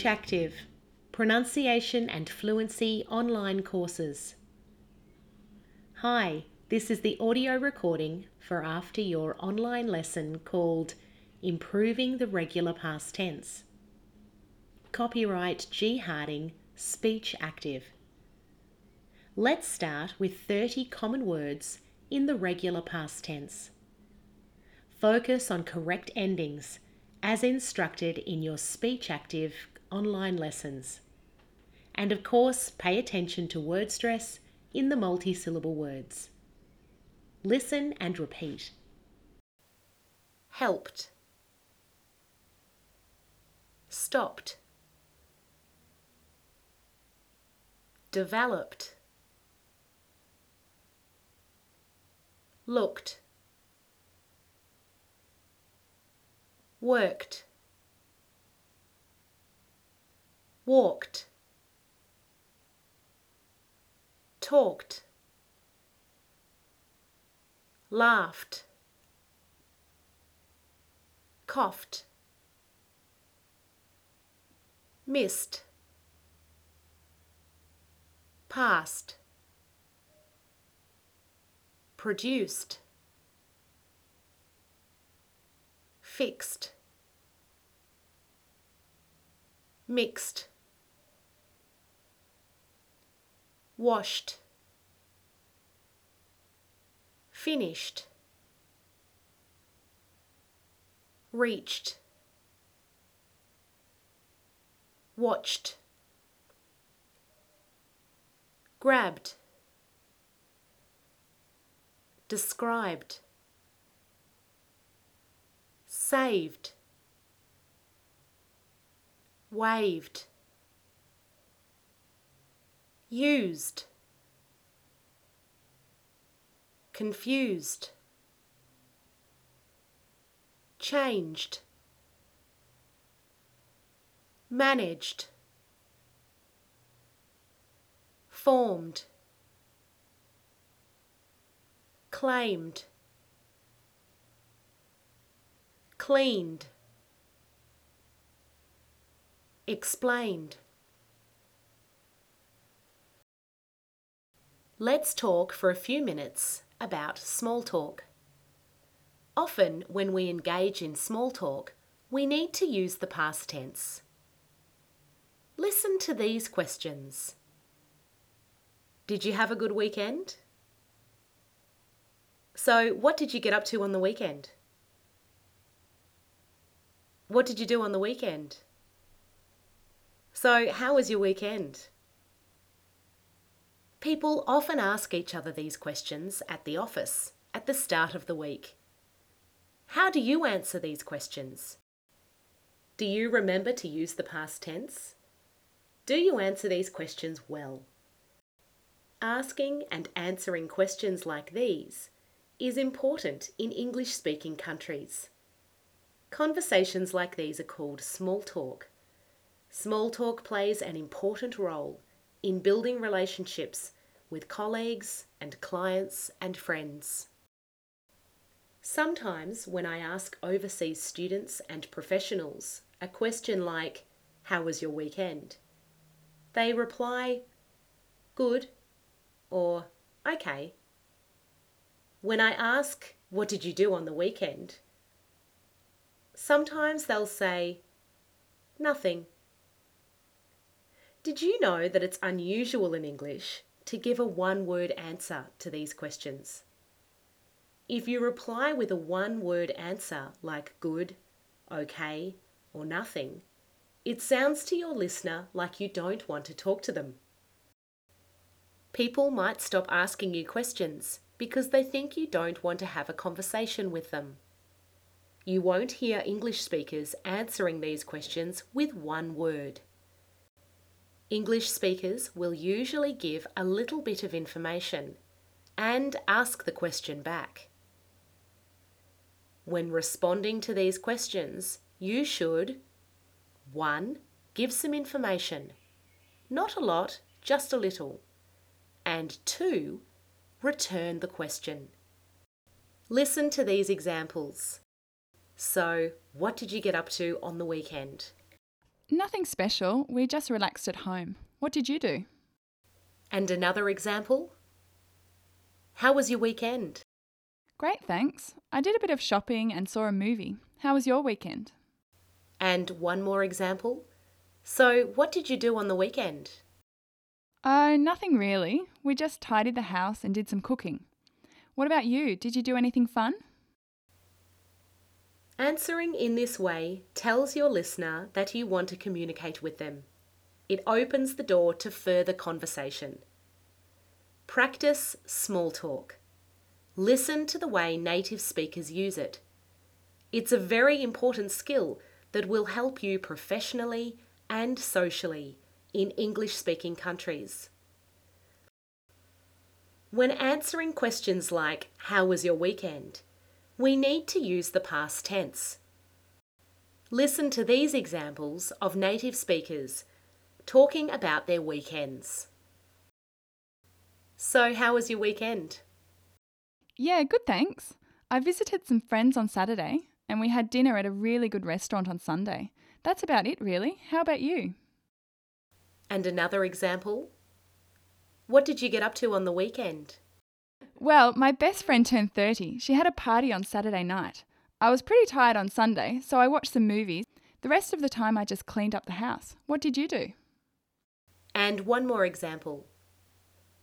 Speech Active Pronunciation and Fluency Online Courses. Hi, this is the audio recording for after your online lesson called Improving the Regular Past Tense. Copyright G. Harding, Speech Active. Let's start with 30 common words in the regular past tense. Focus on correct endings as instructed in your Speech Active online lessons. And of course, pay attention to word stress in the multi-syllable words. Listen and repeat. helped, stopped, developed, looked, worked, walked, talked, laughed, coughed, missed, passed, produced, fixed, mixed, washed, finished, reached, watched, grabbed, described, saved, waved, used, confused, changed, managed, formed, claimed, cleaned, explained. Let's talk for a few minutes about small talk. Often, when we engage in small talk, we need to use the past tense. Listen to these questions Did you have a good weekend? So, what did you get up to on the weekend? What did you do on the weekend? So, how was your weekend? People often ask each other these questions at the office at the start of the week. How do you answer these questions? Do you remember to use the past tense? Do you answer these questions well? Asking and answering questions like these is important in English speaking countries. Conversations like these are called small talk. Small talk plays an important role in building relationships with colleagues and clients and friends. Sometimes, when I ask overseas students and professionals a question like, How was your weekend? they reply, Good or Okay. When I ask, What did you do on the weekend? sometimes they'll say, Nothing. Did you know that it's unusual in English to give a one word answer to these questions? If you reply with a one word answer like good, okay, or nothing, it sounds to your listener like you don't want to talk to them. People might stop asking you questions because they think you don't want to have a conversation with them. You won't hear English speakers answering these questions with one word. English speakers will usually give a little bit of information and ask the question back. When responding to these questions, you should 1. Give some information. Not a lot, just a little. And 2. Return the question. Listen to these examples. So, what did you get up to on the weekend? Nothing special. We just relaxed at home. What did you do? And another example? How was your weekend? Great, thanks. I did a bit of shopping and saw a movie. How was your weekend? And one more example? So, what did you do on the weekend? Oh, nothing really. We just tidied the house and did some cooking. What about you? Did you do anything fun? Answering in this way tells your listener that you want to communicate with them. It opens the door to further conversation. Practice small talk. Listen to the way native speakers use it. It's a very important skill that will help you professionally and socially in English speaking countries. When answering questions like, How was your weekend? We need to use the past tense. Listen to these examples of native speakers talking about their weekends. So, how was your weekend? Yeah, good, thanks. I visited some friends on Saturday and we had dinner at a really good restaurant on Sunday. That's about it, really. How about you? And another example? What did you get up to on the weekend? Well, my best friend turned 30. She had a party on Saturday night. I was pretty tired on Sunday, so I watched some movies. The rest of the time, I just cleaned up the house. What did you do? And one more example.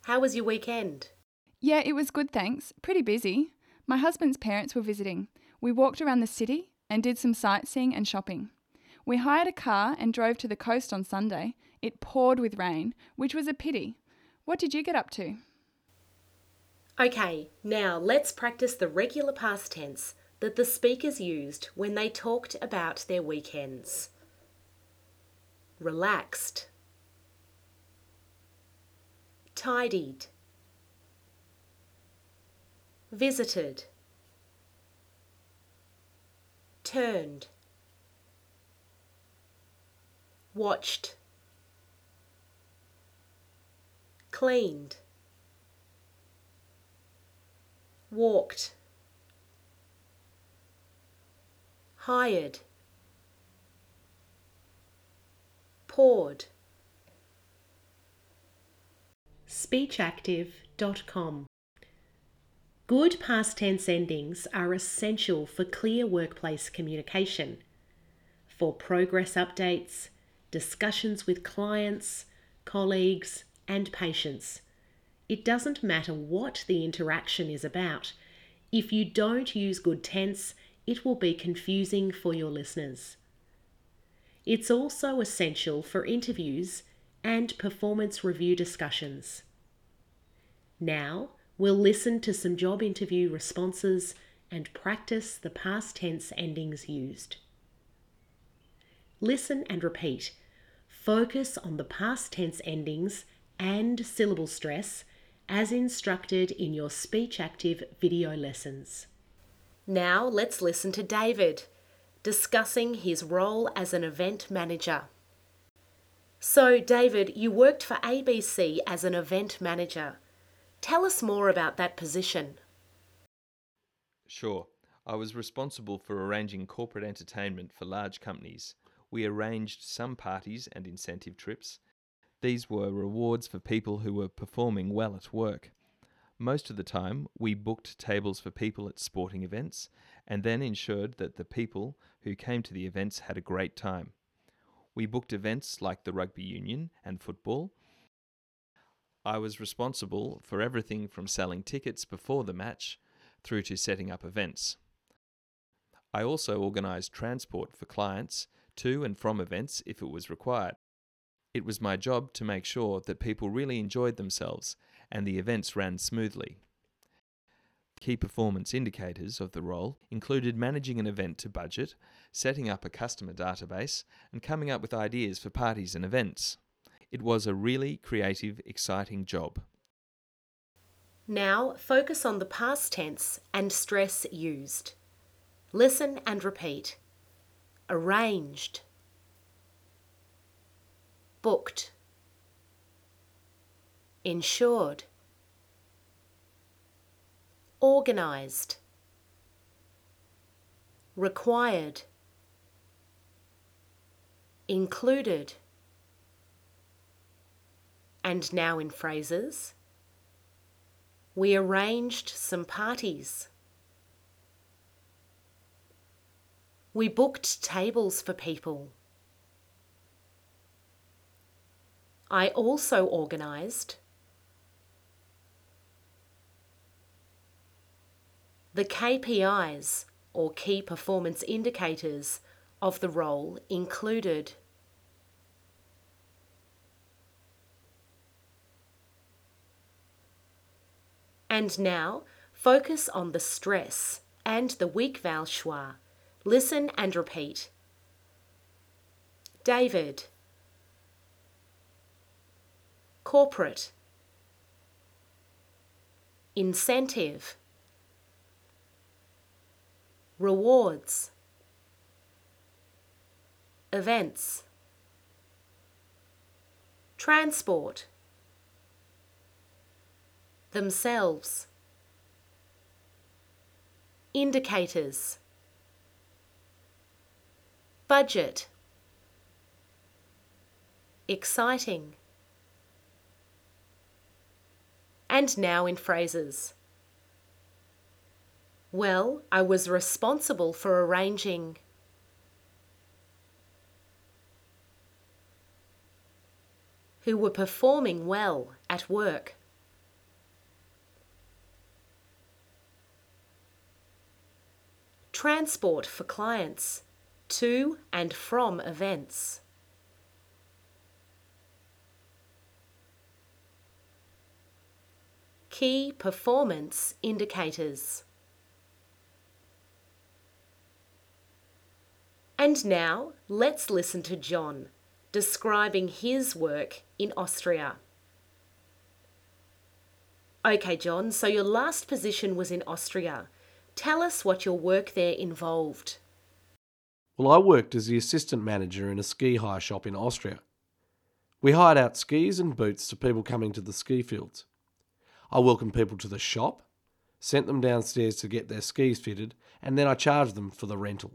How was your weekend? Yeah, it was good, thanks. Pretty busy. My husband's parents were visiting. We walked around the city and did some sightseeing and shopping. We hired a car and drove to the coast on Sunday. It poured with rain, which was a pity. What did you get up to? Okay, now let's practice the regular past tense that the speakers used when they talked about their weekends. Relaxed, tidied, visited, turned, watched, cleaned walked, hired, poured. Speechactive.com Good past tense endings are essential for clear workplace communication, for progress updates, discussions with clients, colleagues, and patients it doesn't matter what the interaction is about. If you don't use good tense, it will be confusing for your listeners. It's also essential for interviews and performance review discussions. Now, we'll listen to some job interview responses and practice the past tense endings used. Listen and repeat. Focus on the past tense endings and syllable stress as instructed in your Speech Active video lessons. Now let's listen to David discussing his role as an event manager. So, David, you worked for ABC as an event manager. Tell us more about that position. Sure. I was responsible for arranging corporate entertainment for large companies. We arranged some parties and incentive trips, these were rewards for people who were performing well at work. Most of the time, we booked tables for people at sporting events and then ensured that the people who came to the events had a great time. We booked events like the rugby union and football. I was responsible for everything from selling tickets before the match through to setting up events. I also organised transport for clients to and from events if it was required. It was my job to make sure that people really enjoyed themselves and the events ran smoothly. Key performance indicators of the role included managing an event to budget, setting up a customer database, and coming up with ideas for parties and events. It was a really creative, exciting job. Now focus on the past tense and stress used. Listen and repeat. Arranged booked, ensured, organised, required, included. And now in phrases. We arranged some parties. We booked tables for people. I also organised the KPIs or key performance indicators of the role included. And now focus on the stress and the weak vowel schwa. Listen and repeat. David. Corporate. Incentive. Rewards. Events. Transport themselves. Indicators. Budget. Exciting. And now in phrases. Well, I was responsible for arranging. Who were performing well at work. transport for clients to and from events. Key performance indicators. And now let's listen to John describing his work in Austria. Okay, John, so your last position was in Austria. Tell us what your work there involved. Well, I worked as the assistant manager in a ski hire shop in Austria. We hired out skis and boots to people coming to the ski fields. I welcomed people to the shop, sent them downstairs to get their skis fitted, and then I charged them for the rental.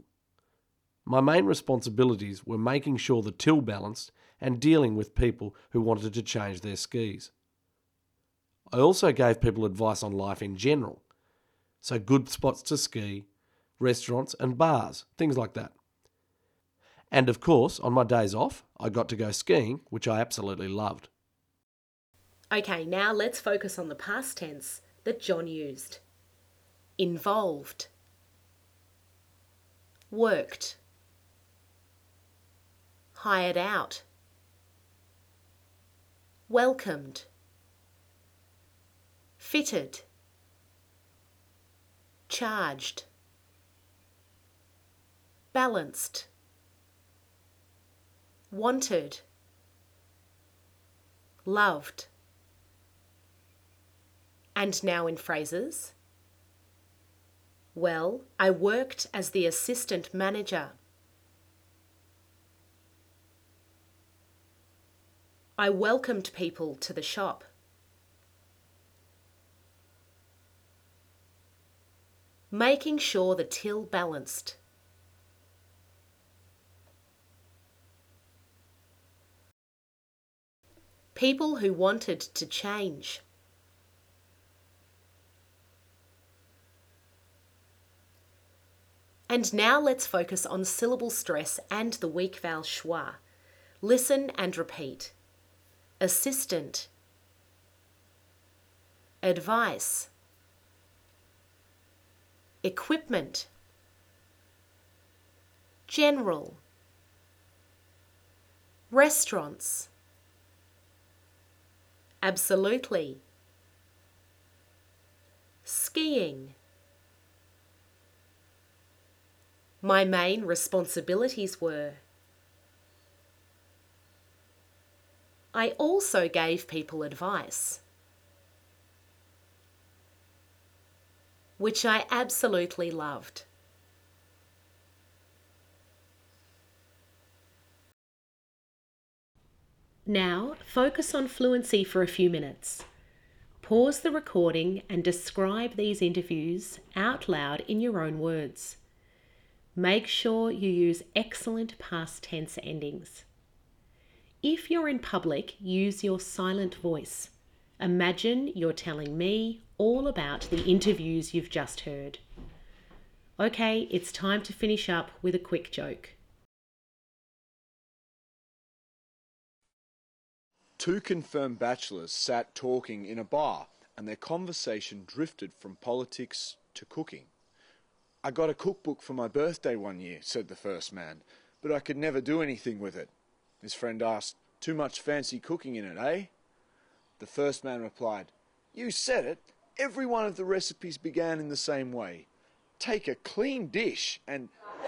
My main responsibilities were making sure the till balanced and dealing with people who wanted to change their skis. I also gave people advice on life in general so, good spots to ski, restaurants, and bars, things like that. And of course, on my days off, I got to go skiing, which I absolutely loved. Okay, now let's focus on the past tense that John used. Involved, worked, hired out, welcomed, fitted. Charged, balanced, wanted, loved. And now in phrases. Well, I worked as the assistant manager. I welcomed people to the shop. making sure the till balanced. People who wanted to change. And now let's focus on syllable stress and the weak vowel schwa. Listen and repeat. Assistant. Advice equipment, general, restaurants, absolutely, skiing. My main responsibilities were I also gave people advice. which I absolutely loved. Now, focus on fluency for a few minutes. Pause the recording and describe these interviews out loud in your own words. Make sure you use excellent past tense endings. If you're in public, use your silent voice. Imagine you're telling me all about the interviews you've just heard. Okay, it's time to finish up with a quick joke. Two confirmed bachelors sat talking in a bar, and their conversation drifted from politics to cooking. I got a cookbook for my birthday one year, said the first man, but I could never do anything with it. His friend asked, Too much fancy cooking in it, eh? The first man replied, You said it. Every one of the recipes began in the same way. Take a clean dish and.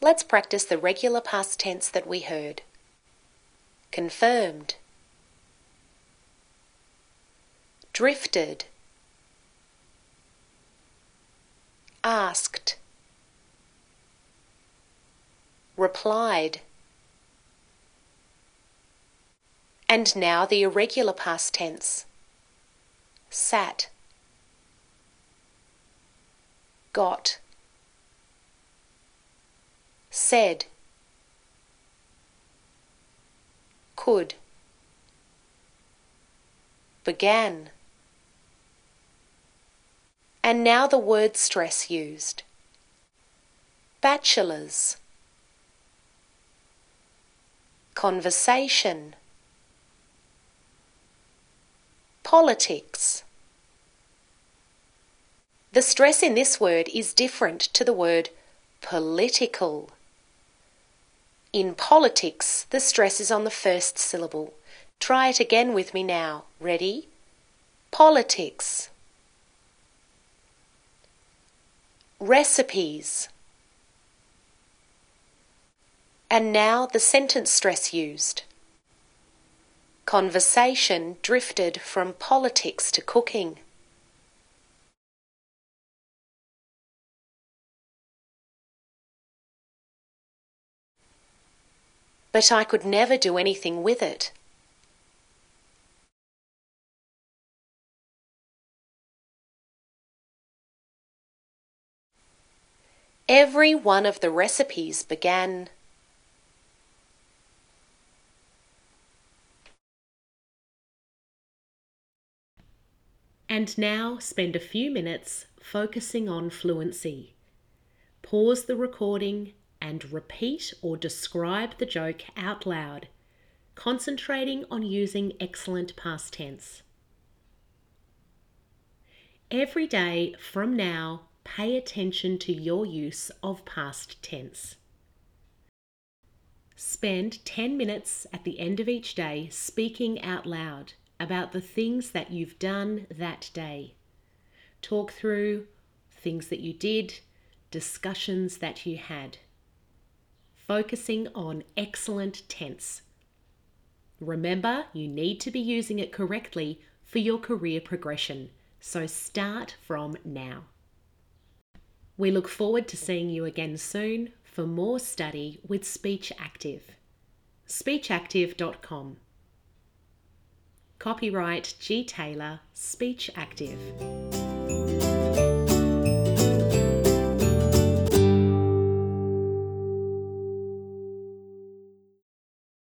Let's practice the regular past tense that we heard. Confirmed. Drifted. Asked. Replied. And now the irregular past tense. Sat. Got said, could, began. And now the word stress used. Bachelors. Conversation. Politics. The stress in this word is different to the word political. In politics, the stress is on the first syllable. Try it again with me now. Ready? Politics. Recipes. And now the sentence stress used. Conversation drifted from politics to cooking. but I could never do anything with it. Every one of the recipes began And now spend a few minutes focusing on fluency. Pause the recording and repeat or describe the joke out loud, concentrating on using excellent past tense. Every day from now, pay attention to your use of past tense. Spend 10 minutes at the end of each day speaking out loud about the things that you've done that day. Talk through things that you did, discussions that you had focusing on excellent tense. Remember, you need to be using it correctly for your career progression, so start from now. We look forward to seeing you again soon for more study with Speech Active. SpeechActive.com. Copyright G. Taylor, Speech Active.